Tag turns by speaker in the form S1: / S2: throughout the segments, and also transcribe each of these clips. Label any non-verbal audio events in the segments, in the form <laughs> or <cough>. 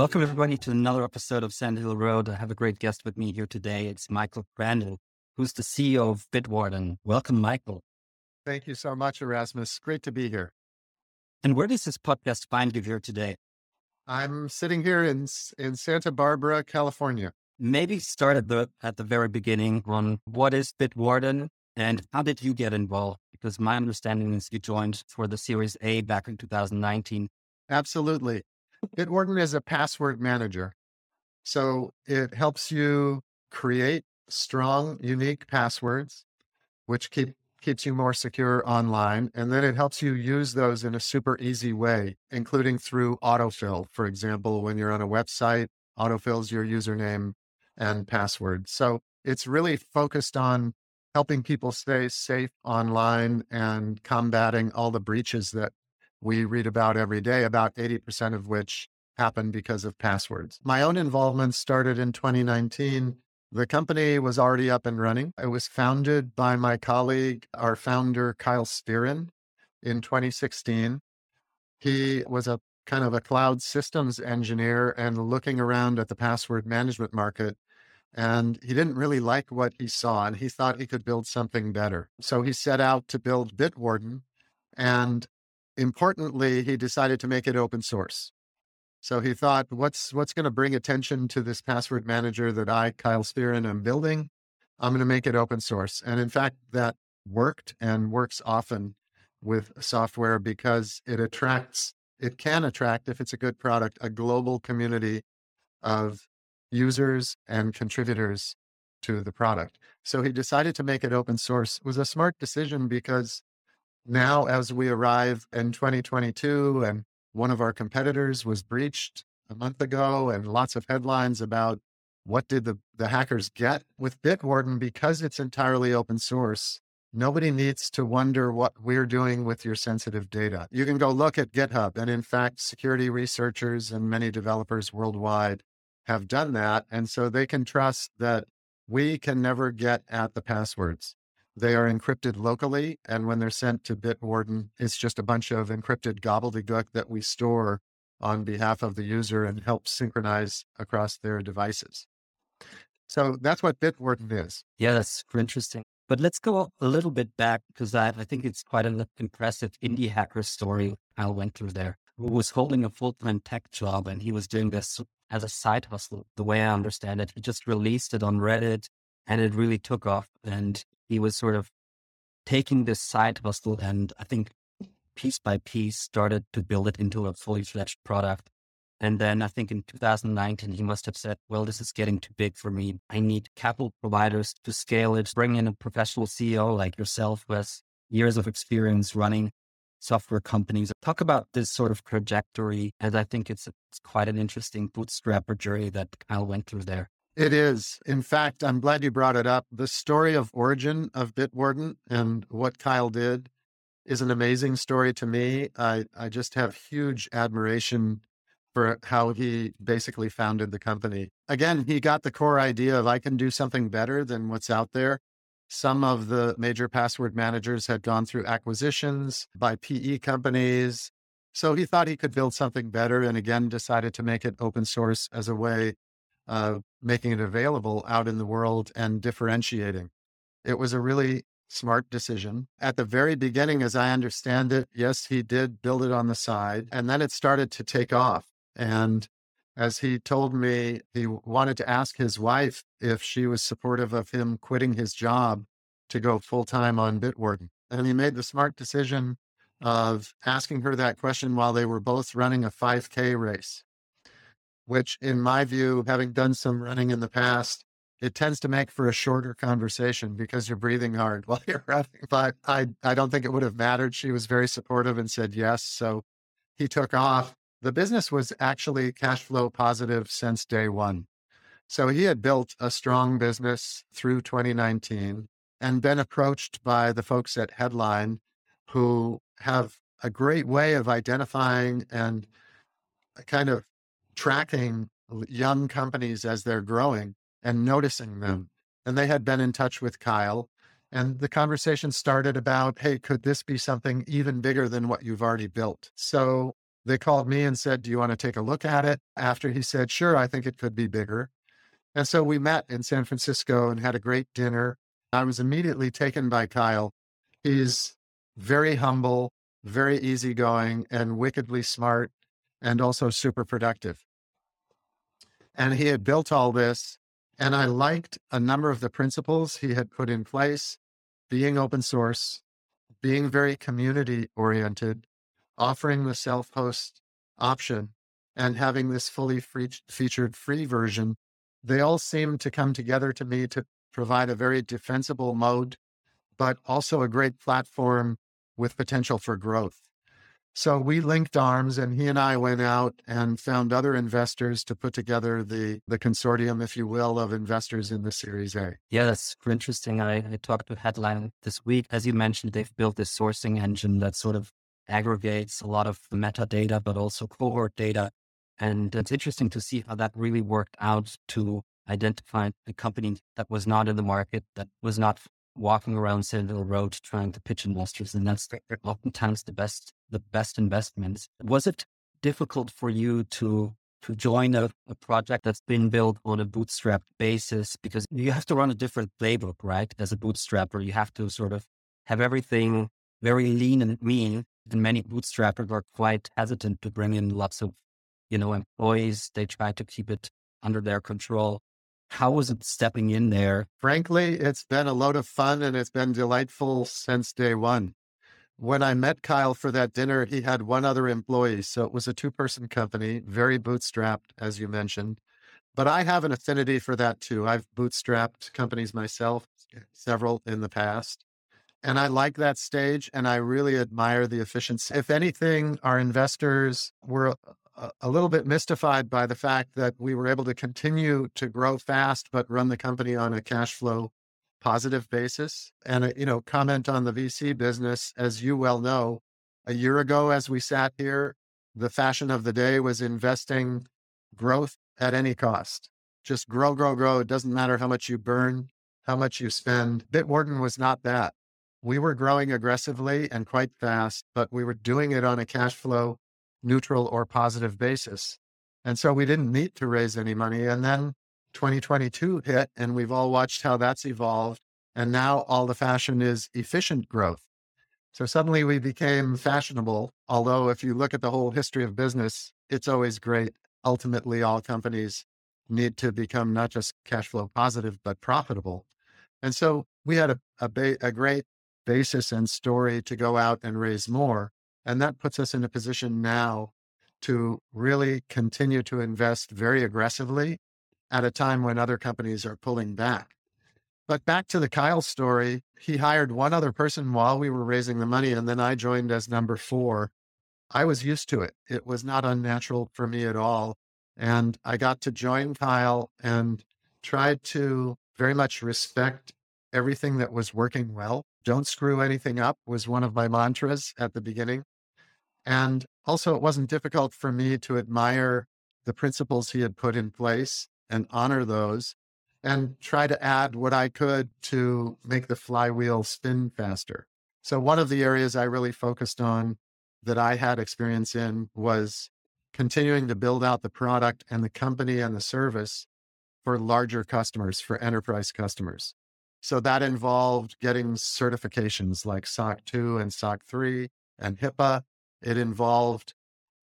S1: Welcome, everybody, to another episode of Sand Hill Road. I have a great guest with me here today. It's Michael Crandell, who's the CEO of Bitwarden. Welcome, Michael.
S2: Thank you so much, Erasmus. Great to be here.
S1: And where does this podcast find you here today?
S2: I'm sitting here in in Santa Barbara, California.
S1: Maybe start at the at the very beginning on what is Bitwarden and how did you get involved? Because my understanding is you joined for the Series A back in 2019.
S2: Absolutely. Bitwarden is a password manager. So it helps you create strong, unique passwords, which keep keeps you more secure online. And then it helps you use those in a super easy way, including through autofill. For example, when you're on a website, autofills your username and password. So it's really focused on helping people stay safe online and combating all the breaches that we read about every day, about 80% of which happen because of passwords. My own involvement started in 2019. The company was already up and running. It was founded by my colleague, our founder, Kyle Spearrin, in 2016. He was a kind of a cloud systems engineer and looking around at the password management market. And he didn't really like what he saw and he thought he could build something better. So he set out to build Bitwarden. And importantly, he decided to make it open source. So he thought, what's what's going to bring attention to this password manager that I, Kyle Spearrin, am building? I'm going to make it open source. And in fact, that worked and works often with software because it attracts, it can attract, if it's a good product, a global community of users and contributors to the product. So he decided to make it open source. It was a smart decision because now as we arrive in 2022 and one of our competitors was breached a month ago and lots of headlines about what did the, the hackers get with Bitwarden because it's entirely open source. Nobody needs to wonder what we're doing with your sensitive data. You can go look at GitHub. And in fact, security researchers and many developers worldwide have done that. And so they can trust that we can never get at the passwords. They are encrypted locally. And when they're sent to Bitwarden, it's just a bunch of encrypted gobbledygook that we store on behalf of the user and help synchronize across their devices. So that's what Bitwarden is.
S1: Yeah, that's interesting. But let's go a little bit back because I, I think it's quite an impressive indie hacker story Al went through there, who was holding a full time tech job and he was doing this as a side hustle. The way I understand it, he just released it on Reddit and it really took off. And he was sort of taking this side hustle and I think piece by piece started to build it into a fully fledged product. And then I think in 2019, he must have said, well, this is getting too big for me. I need capital providers to scale it, bring in a professional CEO like yourself who has years of experience running software companies. Talk about this sort of trajectory, as I think it's, it's quite an interesting bootstrapper journey that Kyle went through there.
S2: It is. In fact, I'm glad you brought it up. The story of origin of Bitwarden and what Kyle did is an amazing story to me. I, I just have huge admiration for how he basically founded the company. Again, he got the core idea of I can do something better than what's out there. Some of the major password managers had gone through acquisitions by PE companies. So he thought he could build something better and again decided to make it open source as a way uh, making it available out in the world and differentiating. It was a really smart decision. At the very beginning, as I understand it, yes, he did build it on the side, and then it started to take off. And as he told me, he wanted to ask his wife if she was supportive of him quitting his job to go full time on Bitwarden. And he made the smart decision of asking her that question while they were both running a 5K race which in my view, having done some running in the past, it tends to make for a shorter conversation because you're breathing hard <laughs> while you're running. But I, I don't think it would have mattered. She was very supportive and said yes. So he took off. The business was actually cash flow positive since day one. So he had built a strong business through 2019 and been approached by the folks at Headline who have a great way of identifying and uh, kind of tracking young companies as they're growing and noticing hmm. them. And they had been in touch with Kyle. And the conversation started about, hey, could this be something even bigger than what you've already built? So they called me and said, Do you want to take a look at it? After he said, Sure, I think it could be bigger. And so we met in San Francisco and had a great dinner. I was immediately taken by Kyle. He's very humble, very easygoing, and wickedly smart, and also super productive. And he had built all this. And I liked a number of the principles he had put in place being open source, being very community oriented, offering the self host option, and having this fully free, featured free version. They all seem to come together to me to provide a very defensible mode, but also a great platform with potential for growth. So we linked arms and he and I went out and found other investors to put together the the consortium, if you will, of investors in the Series A.
S1: Yeah, that's interesting. I, I talked to Headline this week. As you mentioned, they've built this sourcing engine that sort of aggregates a lot of metadata, but also cohort data. And it's interesting to see how that really worked out to identify a company that was not in the market, that was not walking around Sand Hill Road trying to pitch investors, and that's <laughs> oftentimes the best the best investments. Was it difficult for you to to join a, a project that's been built on a bootstrapped basis because you have to run a different playbook, right? As a bootstrapper, you have to sort of have everything very lean and mean. And many bootstrappers are quite hesitant to bring in lots of, you know, employees. They try to keep it under their control. How was it stepping in there?
S2: Frankly, it's been a load of fun and it's been delightful since day one. When I met Kyle for that dinner, he had one other employee. So it was a two person company, very bootstrapped, as you mentioned. But I have an affinity for that too. I've bootstrapped companies myself, several in the past. And I like that stage and I really admire the efficiency. If anything, our investors were a, little bit mystified by the fact that we were able to continue to grow fast, but run the company on a cash flow positive basis. And, uh, you know, comment on the VC business, as you well know, a year ago, as we sat here, the fashion of the day was investing growth at any cost. Just grow, grow, grow. It doesn't matter how much you burn, how much you spend. Bitwarden was not that. We were growing aggressively and quite fast, but we were doing it on a cash flow neutral or positive basis. And so we didn't need to raise any money. And then 2022 hit, and we've all watched how that's evolved. And now all the fashion is efficient growth. So suddenly we became fashionable. Although, if you look at the whole history of business, it's always great. Ultimately, all companies need to become not just cash flow positive, but profitable. And so we had a, a, ba- a great basis and story to go out and raise more. And that puts us in a position now to really continue to invest very aggressively at a time when other companies are pulling back. But back to the Kyle story, he hired one other person while we were raising the money, and then I joined as number four. I was used to it. It was not unnatural for me at all. And I got to join Kyle and tried to very much respect everything that was working well. Don't screw anything up was one of my mantras at the beginning. And also, it wasn't difficult for me to admire the principles he had put in place and honor those and try to add what I could to make the flywheel spin faster. So, one of the areas I really focused on that I had experience in was continuing to build out the product and the company and the service for larger customers, for enterprise customers. So that involved getting certifications like SOC 2 and SOC 3 and HIPAA it involved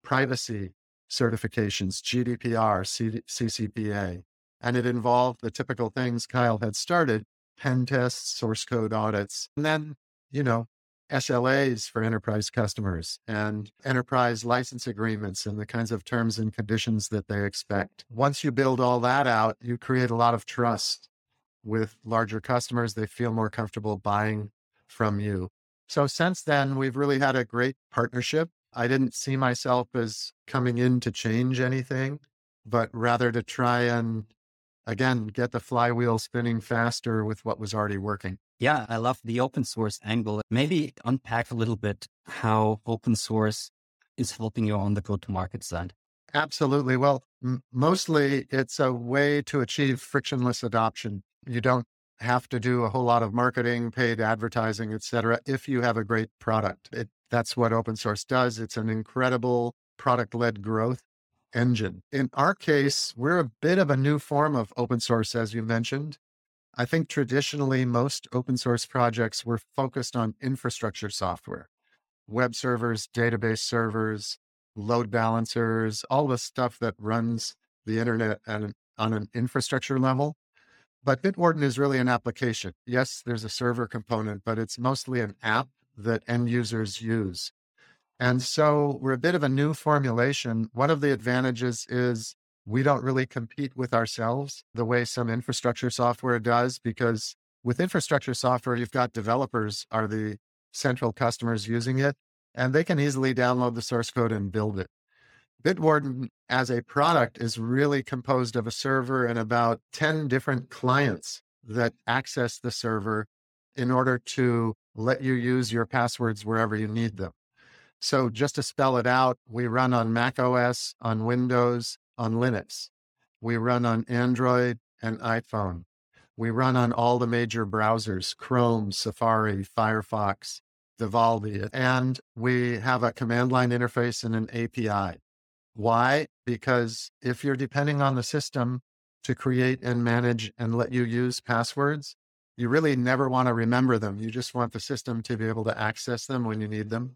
S2: privacy certifications, GDPR, C- CCPA, and it involved the typical things Kyle had started pen tests, source code audits, and then, you know, SLAs for enterprise customers and enterprise license agreements and the kinds of terms and conditions that they expect. Once you build all that out, you create a lot of trust with larger customers. They feel more comfortable buying from you. So since then, we've really had a great partnership. I didn't see myself as coming in to change anything, but rather to try and, again, get the flywheel spinning faster with what was already working.
S1: Yeah, I love the open source angle. Maybe unpack a little bit how open source is helping you on the go to market side.
S2: Absolutely. Well, m- mostly it's a way to achieve frictionless adoption. You don't have to do a whole lot of marketing, paid advertising, et cetera, if you have a great product. It, that's what open source does. It's an incredible product led growth engine. In our case, we're a bit of a new form of open source, as you mentioned. I think traditionally, most open source projects were focused on infrastructure software, web servers, database servers, load balancers, all the stuff that runs the internet on an infrastructure level. But Bitwarden is really an application. Yes, there's a server component, but it's mostly an app that end users use. And so we're a bit of a new formulation. One of the advantages is we don't really compete with ourselves the way some infrastructure software does, because with infrastructure software, you've got developers are the central customers using it, and they can easily download the source code and build it. Bitwarden as a product is really composed of a server and about 10 different clients that access the server in order to let you use your passwords wherever you need them. So just to spell it out, we run on Mac OS, on Windows, on Linux. We run on Android and iPhone. We run on all the major browsers, Chrome, Safari, Firefox, Vivaldi, and we have a command line interface and an API. Why? Because if you're depending on the system to create and manage and let you use passwords, you really never want to remember them. You just want the system to be able to access them when you need them.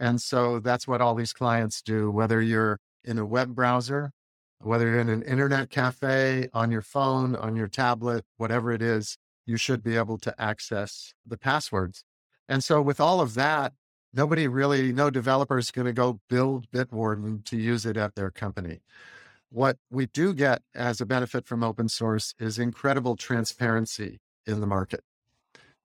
S2: And so that's what all these clients do, whether you're in a web browser, whether you're in an internet cafe, on your phone, on your tablet, whatever it is, you should be able to access the passwords. And so with all of that, nobody really, no developer is going to go build Bitwarden to use it at their company. What we do get as a benefit from open source is incredible transparency in the market.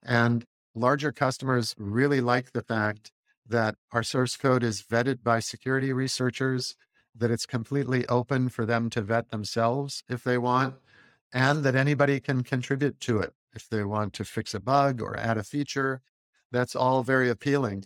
S2: And larger customers really like the fact that our source code is vetted by security researchers, that it's completely open for them to vet themselves if they want, and that anybody can contribute to it if they want to fix a bug or add a feature. That's all very appealing.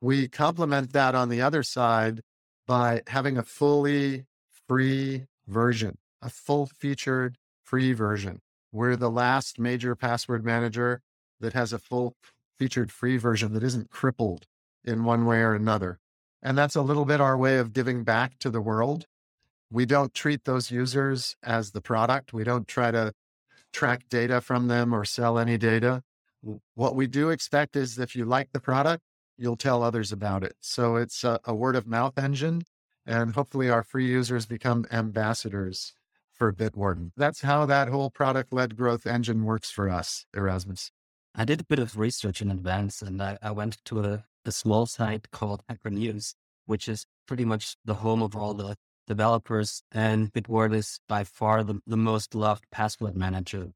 S2: We complement that on the other side by having a fully free version, a full featured free version. We're the last major password manager that has a full featured free version that isn't crippled in one way or another. And that's a little bit our way of giving back to the world. We don't treat those users as the product. We don't try to track data from them or sell any data. What we do expect is if you like the product, you'll tell others about it. So it's a, a word of mouth engine. And hopefully our free users become ambassadors for Bitwarden. That's how that whole product led growth engine works for us, Erasmus.
S1: I did a bit of research in advance and I, I went to a a small site called Hacker News, which is pretty much the home of all the developers. And Bitwarden is by far the, the most loved password manager.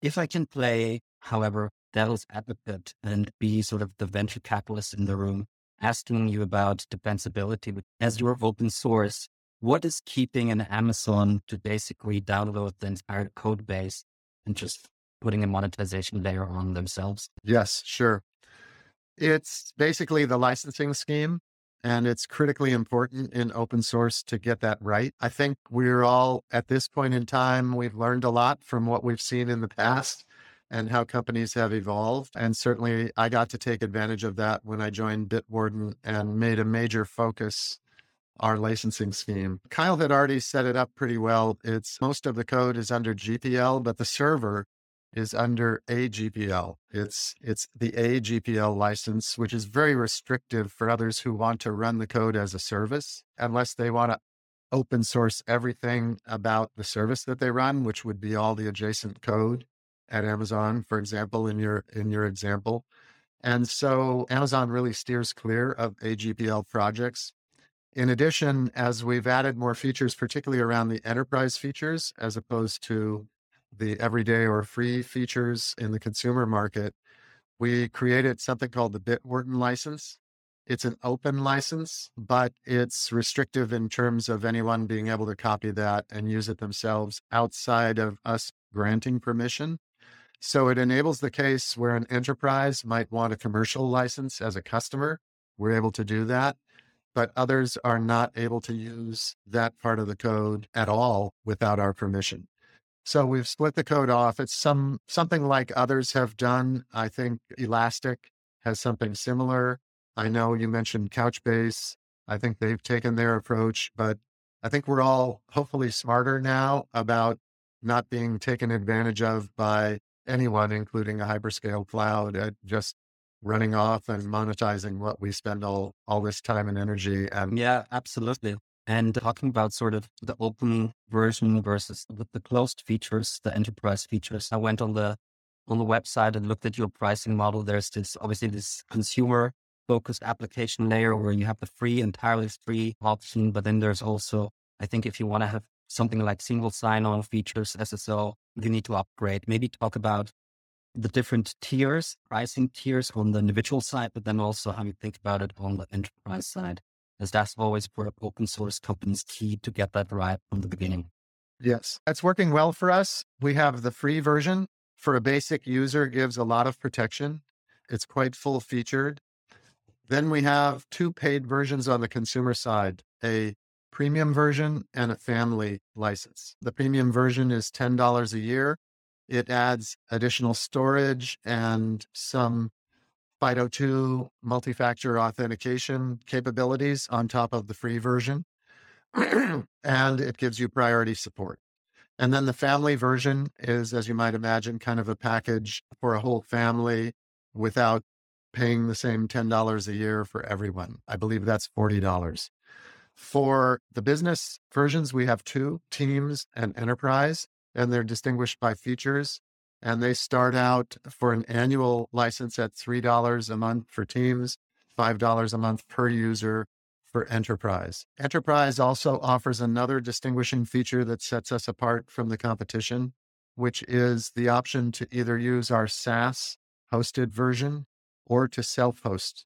S1: If I can play, however, devil's advocate and be sort of the venture capitalist in the room, asking you about defensibility as your open source, what is keeping an Amazon to basically download the entire code base and just putting a monetization layer on themselves?
S2: Yes, sure. It's basically the licensing scheme, and it's critically important in open source to get that right. I think we're all at this point in time, we've learned a lot from what we've seen in the past and how companies have evolved. And certainly I got to take advantage of that when I joined Bitwarden and made a major focus our licensing scheme. Kyle had already set it up pretty well. It's most of the code is under GPL, but the server is under AGPL. It's it's the AGPL license, which is very restrictive for others who want to run the code as a service, unless they want to open source everything about the service that they run, which would be all the adjacent code at Amazon, for example, in your in your example. And so Amazon really steers clear of AGPL projects. In addition, as we've added more features, particularly around the enterprise features, as opposed to the everyday or free features in the consumer market, we created something called the Bitwarden license. It's an open license, but it's restrictive in terms of anyone being able to copy that and use it themselves outside of us granting permission. So it enables the case where an enterprise might want a commercial license as a customer. We're able to do that, but others are not able to use that part of the code at all without our permission. So we've split the code off. It's some something like others have done. I think Elastic has something similar. I know you mentioned Couchbase. I think they've taken their approach, but I think we're all hopefully smarter now about not being taken advantage of by anyone, including a hyperscale cloud, at just running off and monetizing what we spend all all this time and energy and
S1: yeah absolutely. And talking about sort of the open version versus the, the closed features the enterprise features i went on the on the website and looked at your pricing model. There's this obviously this consumer focused application layer where you have the free entirely free option but then there's also i think if you want to have something like single sign-on features sso you need to upgrade maybe talk about the different tiers, pricing tiers on the individual side, but then also how you think about it on the enterprise side, as that's always for open source companies key to get that right from the beginning.
S2: Yes, that's working well for us. We have the free version for a basic user gives a lot of protection. It's quite full featured. Then we have two paid versions on the consumer side, a premium version and a family license. The premium version is $10 a year it adds additional storage and some FIDO2 multi-factor authentication capabilities on top of the free version. <clears throat> and it gives you priority support. And then the family version is, as you might imagine, kind of a package for a whole family without paying the same $10 a year for everyone. I believe that's $40. For the business versions, we have two teams and enterprise and they're distinguished by features. And they start out for an annual license at $3 a month for teams, $5 a month per user for enterprise. Enterprise also offers another distinguishing feature that sets us apart from the competition, which is the option to either use our SaaS hosted version or to self host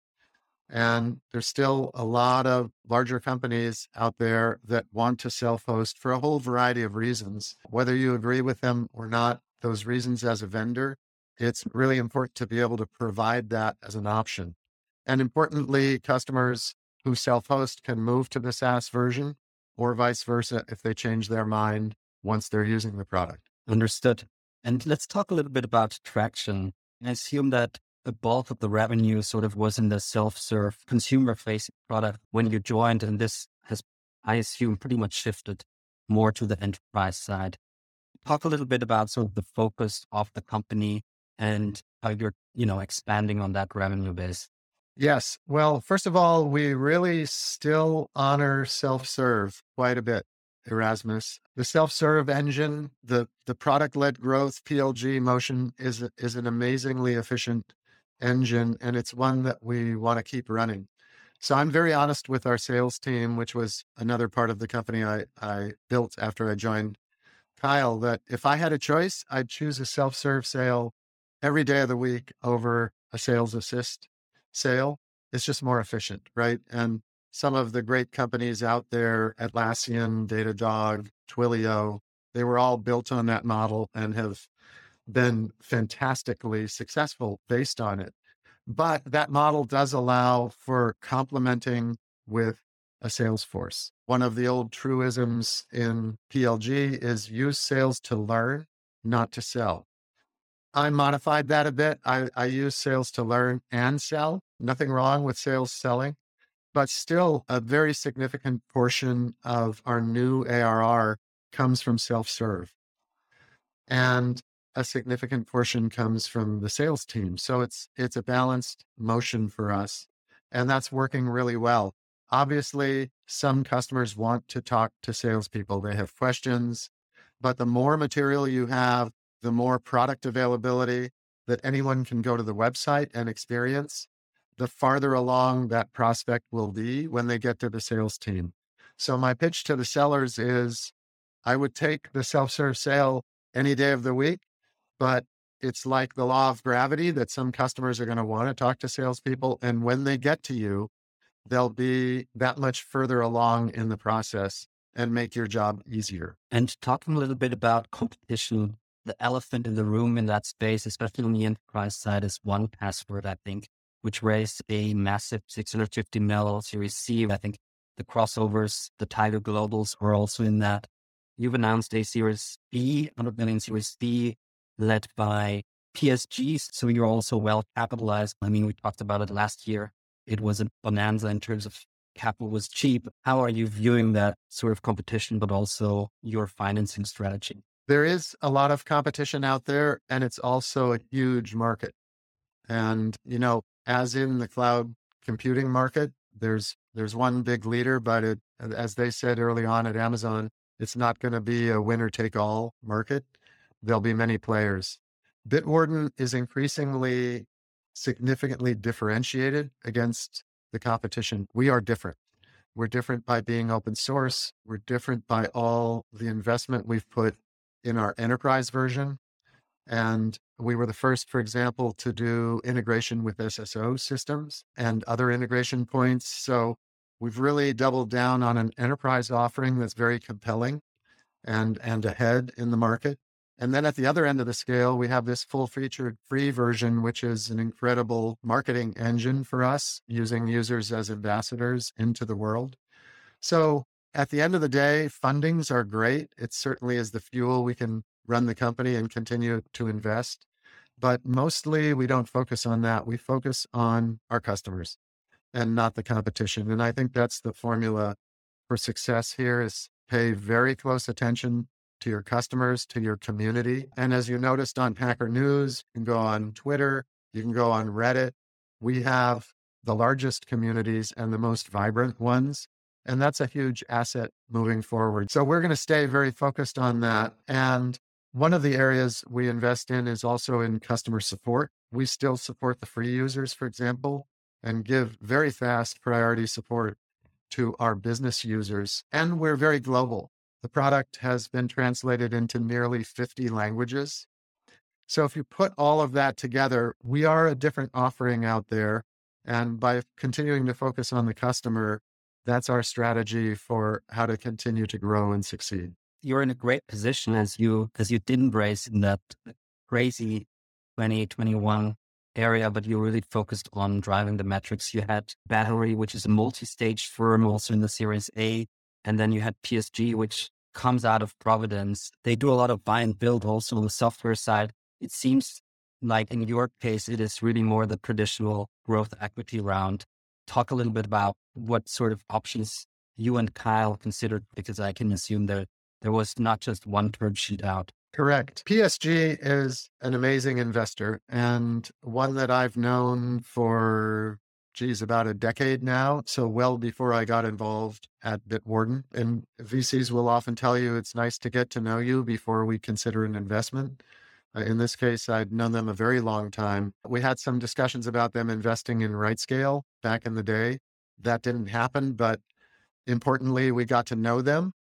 S2: and there's still a lot of larger companies out there that want to self host for a whole variety of reasons. Whether you agree with them or not, those reasons as a vendor, it's really important to be able to provide that as an option. And importantly, customers who self host can move to the SaaS version or vice versa if they change their mind once they're using the product.
S1: Understood. And let's talk a little bit about traction. I assume that a bulk of the revenue sort of was in the self-serve consumer facing product when you joined. And this has, I assume, pretty much shifted more to the enterprise side. Talk a little bit about sort of the focus of the company and how you're, you know, expanding on that revenue base.
S2: Yes. Well, first of all, we really still honor self-serve quite a bit. Erasmus. The self-serve engine, the the product-led growth PLG motion is is an amazingly efficient engine, and it's one that we want to keep running. So I'm very honest with our sales team, which was another part of the company I, I built after I joined Kyle, that if I had a choice, I'd choose a self serve sale every day of the week over a sales assist sale. It's just more efficient, right? And some of the great companies out there, Atlassian, Datadog, Twilio, they were all built on that model and have been fantastically successful based on it. But that model does allow for complementing with a sales force. One of the old truisms in PLG is use sales to learn, not to sell. I modified that a bit. I, I use sales to learn and sell. Nothing wrong with sales selling, but still a very significant portion of our new ARR comes from self serve. And a significant portion comes from the sales team. So it's it's a balanced motion for us. And that's working really well. Obviously, some customers want to talk to salespeople. They have questions, but the more material you have, the more product availability that anyone can go to the website and experience, the farther along that prospect will be when they get to the sales team. So my pitch to the sellers is I would take the self-serve sale any day of the week but it's like the law of gravity that some customers are going to want to talk to salespeople. And when they get to you, they'll be that much further along in the process and make your job easier.
S1: And talking a little bit about competition, the elephant in the room in that space, especially on the enterprise side, is 1Password, I think, which raised a massive 650 mil Series C. I think the crossovers, the Tiger Globals were also in that. You've announced a Series B, 100 million Series B led by PSGs. So you're also well capitalized. I mean, we talked about it last year. It was a bonanza in terms of capital was cheap. How are you viewing that sort of competition, but also your financing strategy?
S2: There is a lot of competition out there, and it's also a huge market. And, you know, as in the cloud computing market, there's there's one big leader, but it, as they said early on at Amazon, it's not going to be a winner take all market. There'll be many players. Bitwarden is increasingly significantly differentiated against the competition. We are different. We're different by being open source. We're different by all the investment we've put in our enterprise version. And we were the first, for example, to do integration with SSO systems and other integration points. So we've really doubled down on an enterprise offering that's very compelling and, and ahead in the market. And then at the other end of the scale, we have this full featured free version, which is an incredible marketing engine for us using users as ambassadors into the world. So at the end of the day, fundings are great. It certainly is the fuel we can run the company and continue to invest. But mostly we don't focus on that. We focus on our customers and not the competition. And I think that's the formula for success here is pay very close attention to your customers, to your community. And as you noticed on Hacker News, you can go on Twitter, you can go on Reddit. We have the largest communities and the most vibrant ones. And that's a huge asset moving forward. So we're going to stay very focused on that. And one of the areas we invest in is also in customer support. We still support the free users, for example, and give very fast priority support to our business users. And we're very global. The product has been translated into nearly 50 languages. So if you put all of that together, we are a different offering out there. And by continuing to focus on the customer, that's our strategy for how to continue to grow and succeed.
S1: You're in a great position as you as you didn't raise in that crazy 2021 area, but you really focused on driving the metrics. You had Battery, which is a multi-stage firm also in the Series A. And then you had PSG, which comes out of Providence. They do a lot of buy and build also on the software side. It seems like in your case, it is really more the traditional growth equity round talk a little bit about what sort of options you and Kyle considered? Because I can assume that there was not just one term sheet out.
S2: Correct. PSG is an amazing investor and one that I've known for, geez, about a decade now. So well before I got involved at Bitwarden. And VCs will often tell you it's nice to get to know you before we consider an investment. Uh, in this case, I'd known them a very long time. We had some discussions about them investing in RightScale back in the day. That didn't happen, but importantly, we got to know them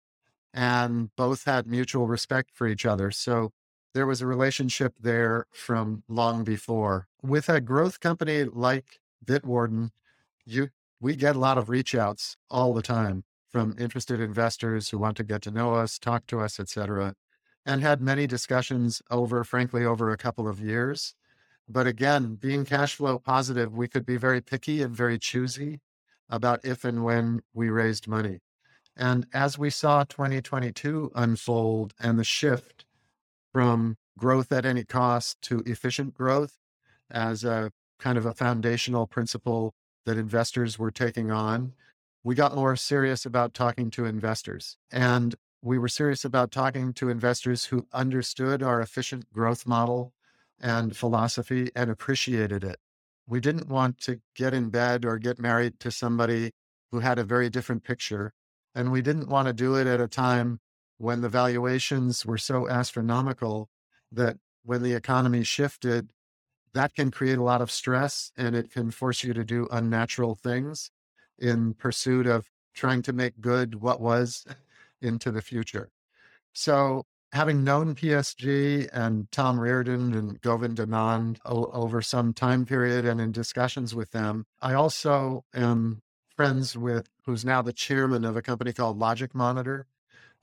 S2: and both had mutual respect for each other. So there was a relationship there from long before. With a growth company like Bitwarden, you we get a lot of reach outs all the time from interested investors who want to get to know us, talk to us, etc. and had many discussions over, frankly, over a couple of years. But again, being cash flow positive, we could be very picky and very choosy about if and when we raised money. And as we saw 2022 unfold and the shift from growth at any cost to efficient growth as a kind of a foundational principle that investors were taking on, we got more serious about talking to investors. And we were serious about talking to investors who understood our efficient growth model and philosophy and appreciated it. We didn't want to get in bed or get married to somebody who had a very different picture. And we didn't want to do it at a time when the valuations were so astronomical that when the economy shifted, that can create a lot of stress and it can force you to do unnatural things in pursuit of trying to make good what was <laughs> into the future. So having known PSG and Tom Reardon and Govind Anand o- over some time period and in discussions with them, I also am friends with who's now the chairman of a company called LogicMonitor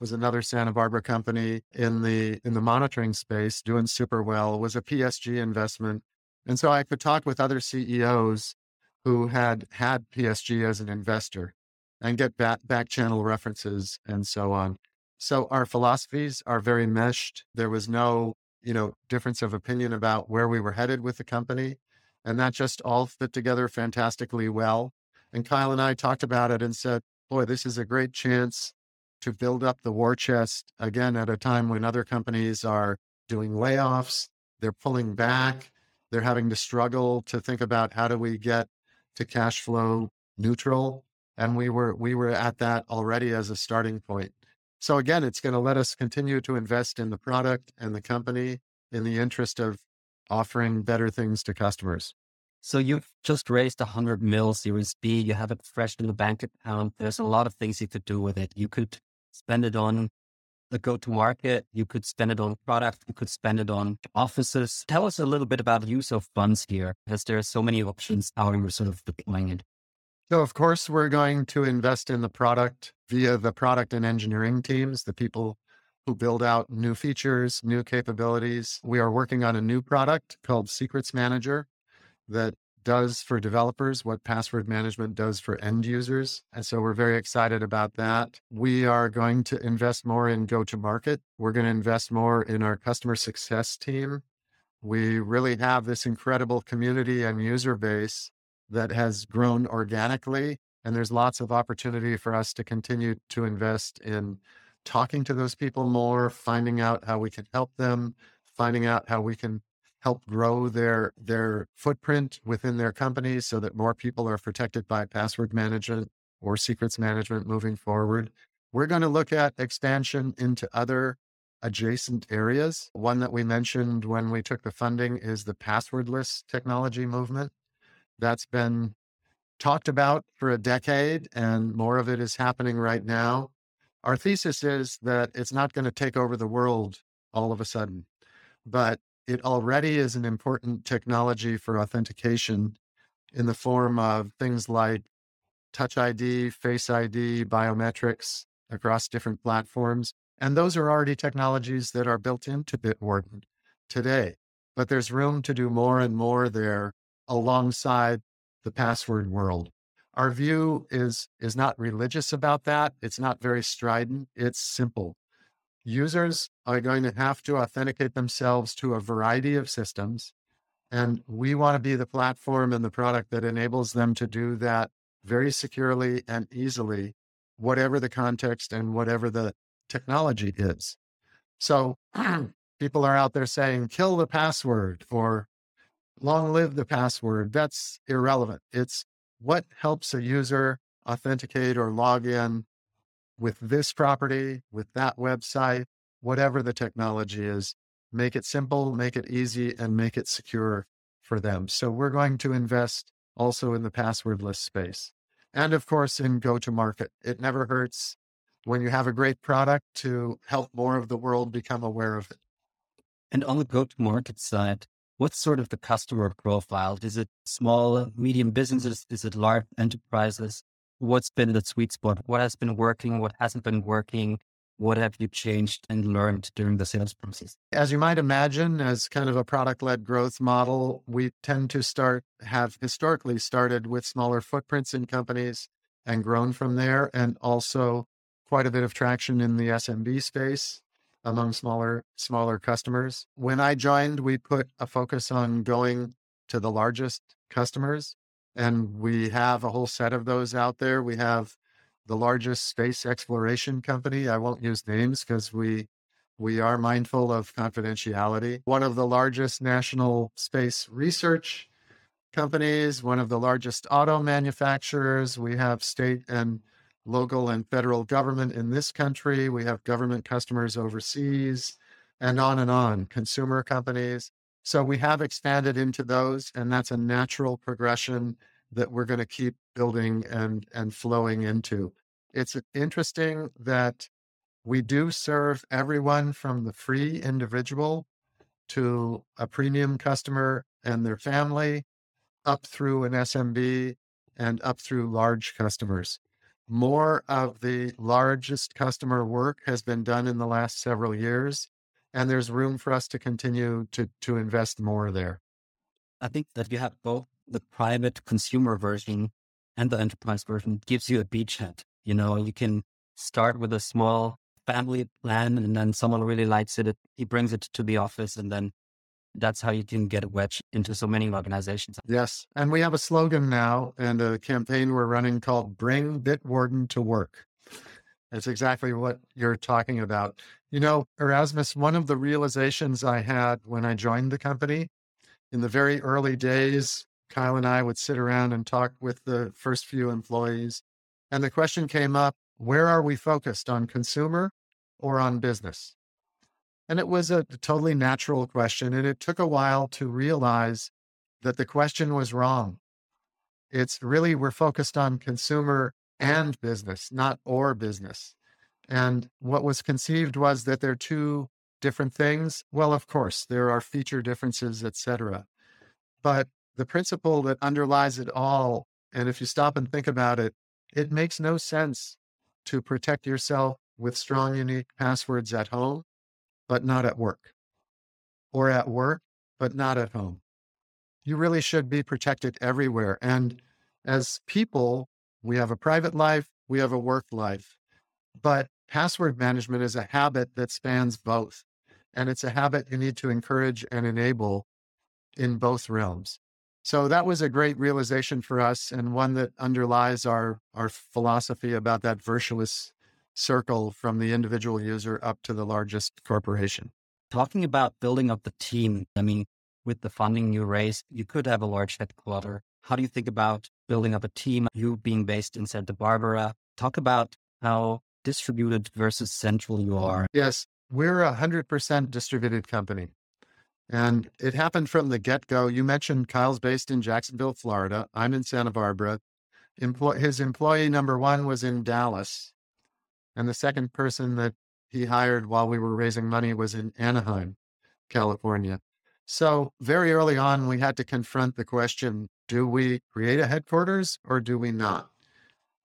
S2: was another Santa Barbara company in the in the monitoring space doing super well was a PSG investment and so I could talk with other CEOs who had had PSG as an investor and get back, back channel references and so on. So our philosophies are very meshed. There was no, you know, difference of opinion about where we were headed with the company. And that just all fit together fantastically well. And Kyle and I talked about it and said, boy, this is a great chance to build up the war chest again at a time when other companies are doing layoffs, they're pulling back, they're having to struggle to think about how do we get to cash flow neutral. And we were we were at that already as a starting point. So again, it's going to let us continue to invest in the product and the company in the interest of offering better things to customers.
S1: So you've just raised a hundred mil Series B. You have it fresh in the bank account. There's a lot of things you could do with it. You could spend it on the go-to market. You could spend it on product. You could spend it on offices. Tell us a little bit about use of funds here, because there are so many options how you're sort of deploying it.
S2: So, of course, we're going to invest in the product via the product and engineering teams, the people who build out new features, new capabilities. We are working on a new product called Secrets Manager that does for developers what password management does for end users. And so we're very excited about that. We are going to invest more in go to market. We're going to invest more in our customer success team. We really have this incredible community and user base that has grown organically. And there's lots of opportunity for us to continue to invest in talking to those people more, finding out how we can help them, finding out how we can help grow their their footprint within their companies so that more people are protected by password management or secrets management moving forward. We're going to look at expansion into other adjacent areas. One that we mentioned when we took the funding is the passwordless technology movement. That's been talked about for a decade, and more of it is happening right now. Our thesis is that it's not going to take over the world all of a sudden, but it already is an important technology for authentication in the form of things like Touch ID, Face ID, biometrics across different platforms. And those are already technologies that are built into Bitwarden today. But there's room to do more and more there alongside the password world. Our view is, is not religious about that. It's not very strident. It's simple. Users are going to have to authenticate themselves to a variety of systems. And we want to be the platform and the product that enables them to do that very securely and easily, whatever the context and whatever the technology is. So <clears throat> people are out there saying, kill the password or long live the password. That's irrelevant. It's what helps a user authenticate or log in with this property, with that website, whatever the technology is. Make it simple, make it easy, and make it secure for them. So we're going to invest also in the passwordless space. And of course, in go to market. It never hurts when you have a great product to help more of the world become aware of it.
S1: And on the go to market side, what's sort of the customer profile? Is it small, medium businesses? Is it large enterprises? What's been the sweet spot? What has been working? What hasn't been working? What have you changed and learned during the sales process?
S2: As you might imagine, as kind of a product led growth model, we tend to start, have historically started with smaller footprints in companies and grown from there, and also quite a bit of traction in the SMB space among smaller smaller customers. When I joined, we put a focus on going to the largest customers and we have a whole set of those out there. We have the largest space exploration company. I won't use names because we we are mindful of confidentiality. One of the largest national space research companies, one of the largest auto manufacturers. We have state and local and federal government in this country. We have government customers overseas, and on and on, consumer companies. So we have expanded into those, and that's a natural progression that we're going to keep building and, and flowing into. It's interesting that we do serve everyone from the free individual to a premium customer and their family, up through an SMB, and up through large customers more of the largest customer work has been done in the last several years and there's room for us to continue to to invest more there
S1: i think that you have both the private consumer version and the enterprise version gives you a beachhead you know you can start with a small family plan and then someone really likes it he brings it to the office and then that's how you can get a wedge into so many organizations.
S2: Yes. And we have a slogan now and a campaign we're running called Bring Bitwarden to Work. It's exactly what you're talking about. You know, Erasmus, one of the realizations I had when I joined the company in the very early days, Kyle and I would sit around and talk with the first few employees. And the question came up where are we focused on consumer or on business? And it was a totally natural question. And it took a while to realize that the question was wrong. It's really, we're focused on consumer and business, not or business. And what was conceived was that they're two different things. Well, of course, there are feature differences, etc. But the principle that underlies it all, and if you stop and think about it, it makes no sense to protect yourself with strong, unique passwords at home, but not at work, or at work, but not at home. You really should be protected everywhere. And as people, we have a private life, we have a work life. But password management is a habit that spans both. And it's a habit you need to encourage and enable in both realms. So that was a great realization for us and one that underlies our, our philosophy about that virtuous circle from the individual user up to the largest corporation.
S1: Talking about building up the team, I mean, with the funding you raised, you could have a large headquarter. How do you think about building up a team? You being based in Santa Barbara, talk about how distributed versus central you are.
S2: Yes, we're a 100% distributed company. And it happened from the get go. You mentioned Kyle's based in Jacksonville, Florida. I'm in Santa Barbara. Employ- his employee number one was in Dallas. And the second person that he hired while we were raising money was in Anaheim, California. So very early on, we had to confront the question do we create a headquarters or do we not?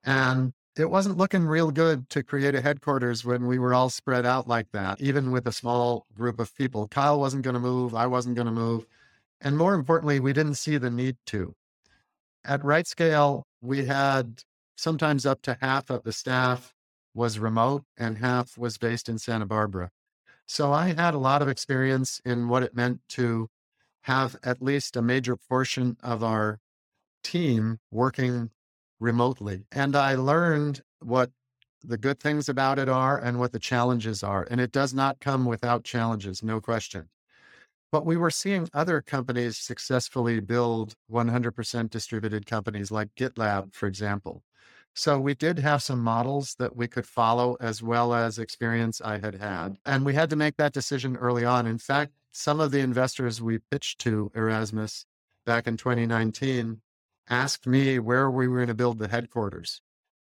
S2: And it wasn't looking real good to create a headquarters when we were all spread out like that, even with a small group of people. Kyle wasn't going to move. I wasn't going to move. And more importantly, we didn't see the need to. At RightScale, we had sometimes up to half of the staff was remote and half was based in Santa Barbara. So I had a lot of experience in what it meant to have at least a major portion of our team working remotely. And I learned what the good things about it are and what the challenges are. And it does not come without challenges, no question. But we were seeing other companies successfully build 100% distributed companies like GitLab, for example. So we did have some models that we could follow as well as experience I had had. Mm-hmm. And we had to make that decision early on. In fact, some of the investors we pitched to Erasmus back in 2019 asked me where we were going to build the headquarters.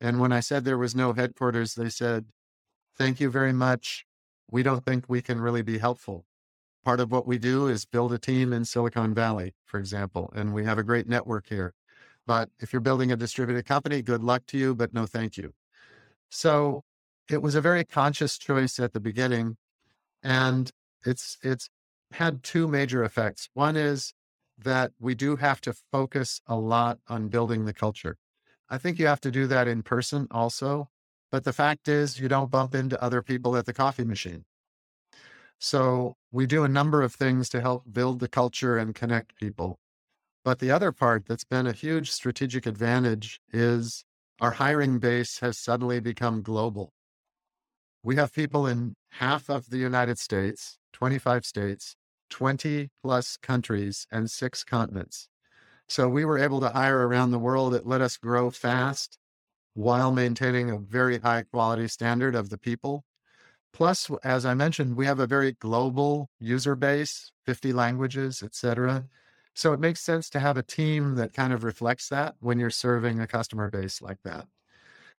S2: And when I said there was no headquarters, they said, Thank you very much. We don't think we can really be helpful. Part of what we do is build a team in Silicon Valley, for example, and we have a great network here. But if you're building a distributed company, good luck to you, but no thank you. So it was a very conscious choice at the beginning. And it's it's had two major effects. One is that we do have to focus a lot on building the culture. I think you have to do that in person also. But the fact is, you don't bump into other people at the coffee machine. So we do a number of things to help build the culture and connect people. But the other part that's been a huge strategic advantage is our hiring base has suddenly become global. We have people in half of the United States, 25 states, 20 plus countries, and six continents. So we were able to hire around the world. It let us grow fast while maintaining a very high quality standard of the people. Plus, as I mentioned, we have a very global user base, 50 languages, et cetera. So it makes sense to have a team that kind of reflects that when you're serving a customer base like that.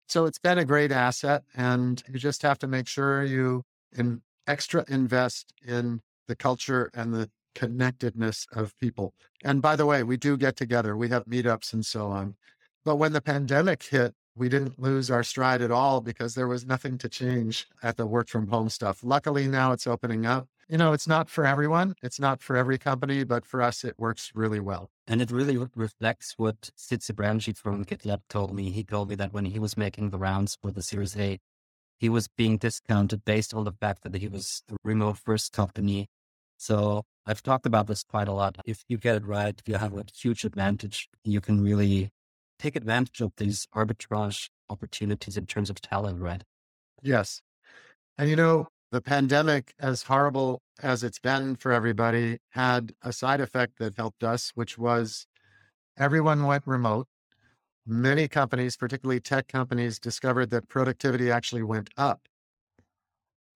S2: So it's been a great asset, and you just have to make sure you in extra invest in the culture and the connectedness of people. And by the way, we do get together, we have meetups and so on. But when the pandemic hit, we didn't lose our stride at all because there was nothing to change at the work from home stuff. Luckily, now it's opening up you know, it's not for everyone. It's not for every company, but for us, it works really well.
S1: And it really reflects what Sid Sijbrandij from GitLab told me. He told me that when he was making the rounds for the Series A, he was being discounted based on the fact that he was the remote first company. So I've talked about this quite a lot. If you get it right, you have a huge advantage. You can really take advantage of these arbitrage opportunities in terms of talent, right?
S2: Yes. And you know, the pandemic, as horrible as it's been for everybody, had a side effect that helped us, which was everyone went remote. Many companies, particularly tech companies, discovered that productivity actually went up.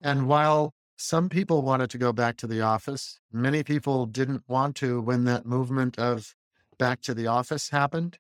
S2: And while some people wanted to go back to the office, many people didn't want to when that movement of back to the office happened.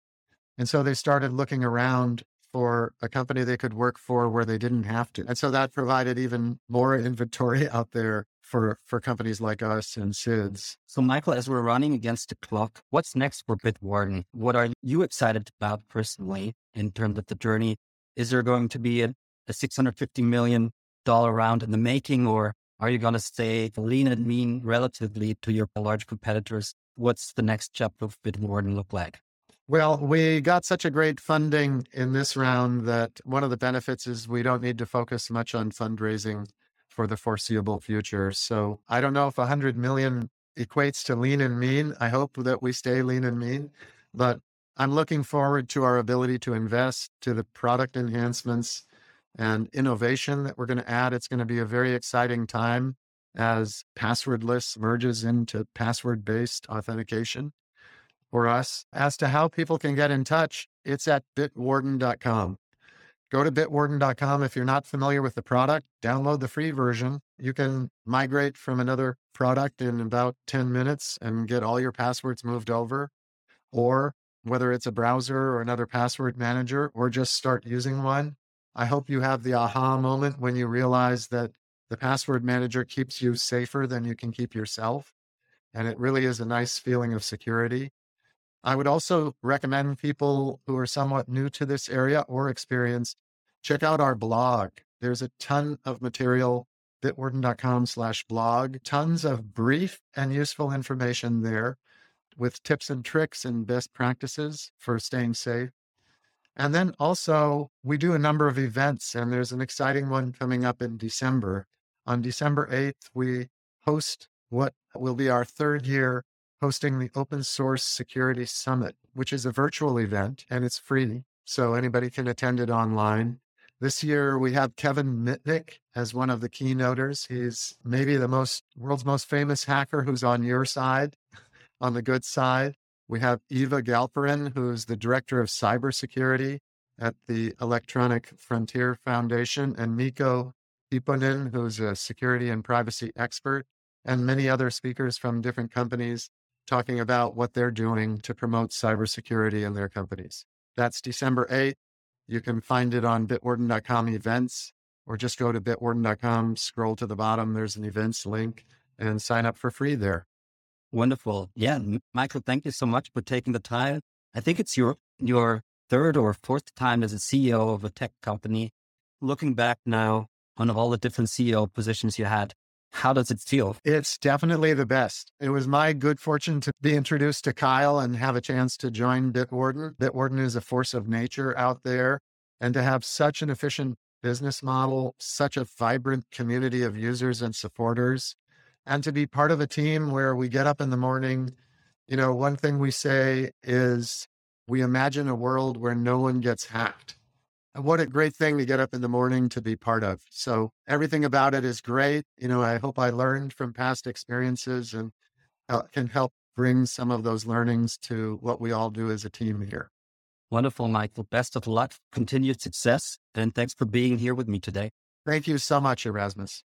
S2: And so they started looking around for a company they could work for where they didn't have to. And so that provided even more inventory <laughs> out there for, for companies like us and Sid's.
S1: So Michael, as we're running against the clock, what's next for Bitwarden? What are you excited about personally in terms of the journey? Is there going to be a, a $650 million round in the making or are you going to stay lean and mean relatively to your large competitors? What's the next chapter of Bitwarden look like?
S2: Well, we got such a great funding in this round that one of the benefits is we don't need to focus much on fundraising for the foreseeable future. So I don't know if 100 million equates to lean and mean. I hope that we stay lean and mean, but I'm looking forward to our ability to invest to the product enhancements and innovation that we're going to add. It's going to be a very exciting time as passwordless merges into password based authentication for us. As to how people can get in touch, it's at bitwarden.com. Go to bitwarden.com. If you're not familiar with the product, download the free version. You can migrate from another product in about 10 minutes and get all your passwords moved over. Or whether it's a browser or another password manager, or just start using one. I hope you have the aha moment when you realize that the password manager keeps you safer than you can keep yourself. And it really is a nice feeling of security. I would also recommend people who are somewhat new to this area or experienced, check out our blog. There's a ton of material, bitwarden.com slash blog, tons of brief and useful information there with tips and tricks and best practices for staying safe. And then also, we do a number of events, and there's an exciting one coming up in December. On December 8th, we host what will be our third year hosting the Open Source Security Summit, which is a virtual event and it's free. So anybody can attend it online. This year we have Kevin Mitnick as one of the keynoters. He's maybe the most world's most famous hacker who's on your side, <laughs> on the good side. We have Eva Galperin, who's the director of cybersecurity at the Electronic Frontier Foundation, and Mikko Hyppönen, who's a security and privacy expert, and many other speakers from different companies talking about what they're doing to promote cybersecurity in their companies. That's December 8th. You can find it on bitwarden.com events or just go to bitwarden.com, scroll to the bottom. There's an events link and sign up for free there.
S1: Wonderful. Yeah. Michael, thank you so much for taking the time. I think it's your, your third or fourth time as a CEO of a tech company. Looking back now on all the different CEO positions you had, how does it feel?
S2: It's definitely the best. It was my good fortune to be introduced to Kyle and have a chance to join Bitwarden. Bitwarden is a force of nature out there. And to have such an efficient business model, such a vibrant community of users and supporters, and to be part of a team where we get up in the morning. You know, one thing we say is we imagine a world where no one gets hacked what a great thing to get up in the morning to be part of. So everything about it is great. You know, I hope I learned from past experiences and uh, can help bring some of those learnings to what we all do as a team here.
S1: Wonderful, Michael. Best of luck, continued success, and thanks for being here with me today.
S2: Thank you so much, Erasmus.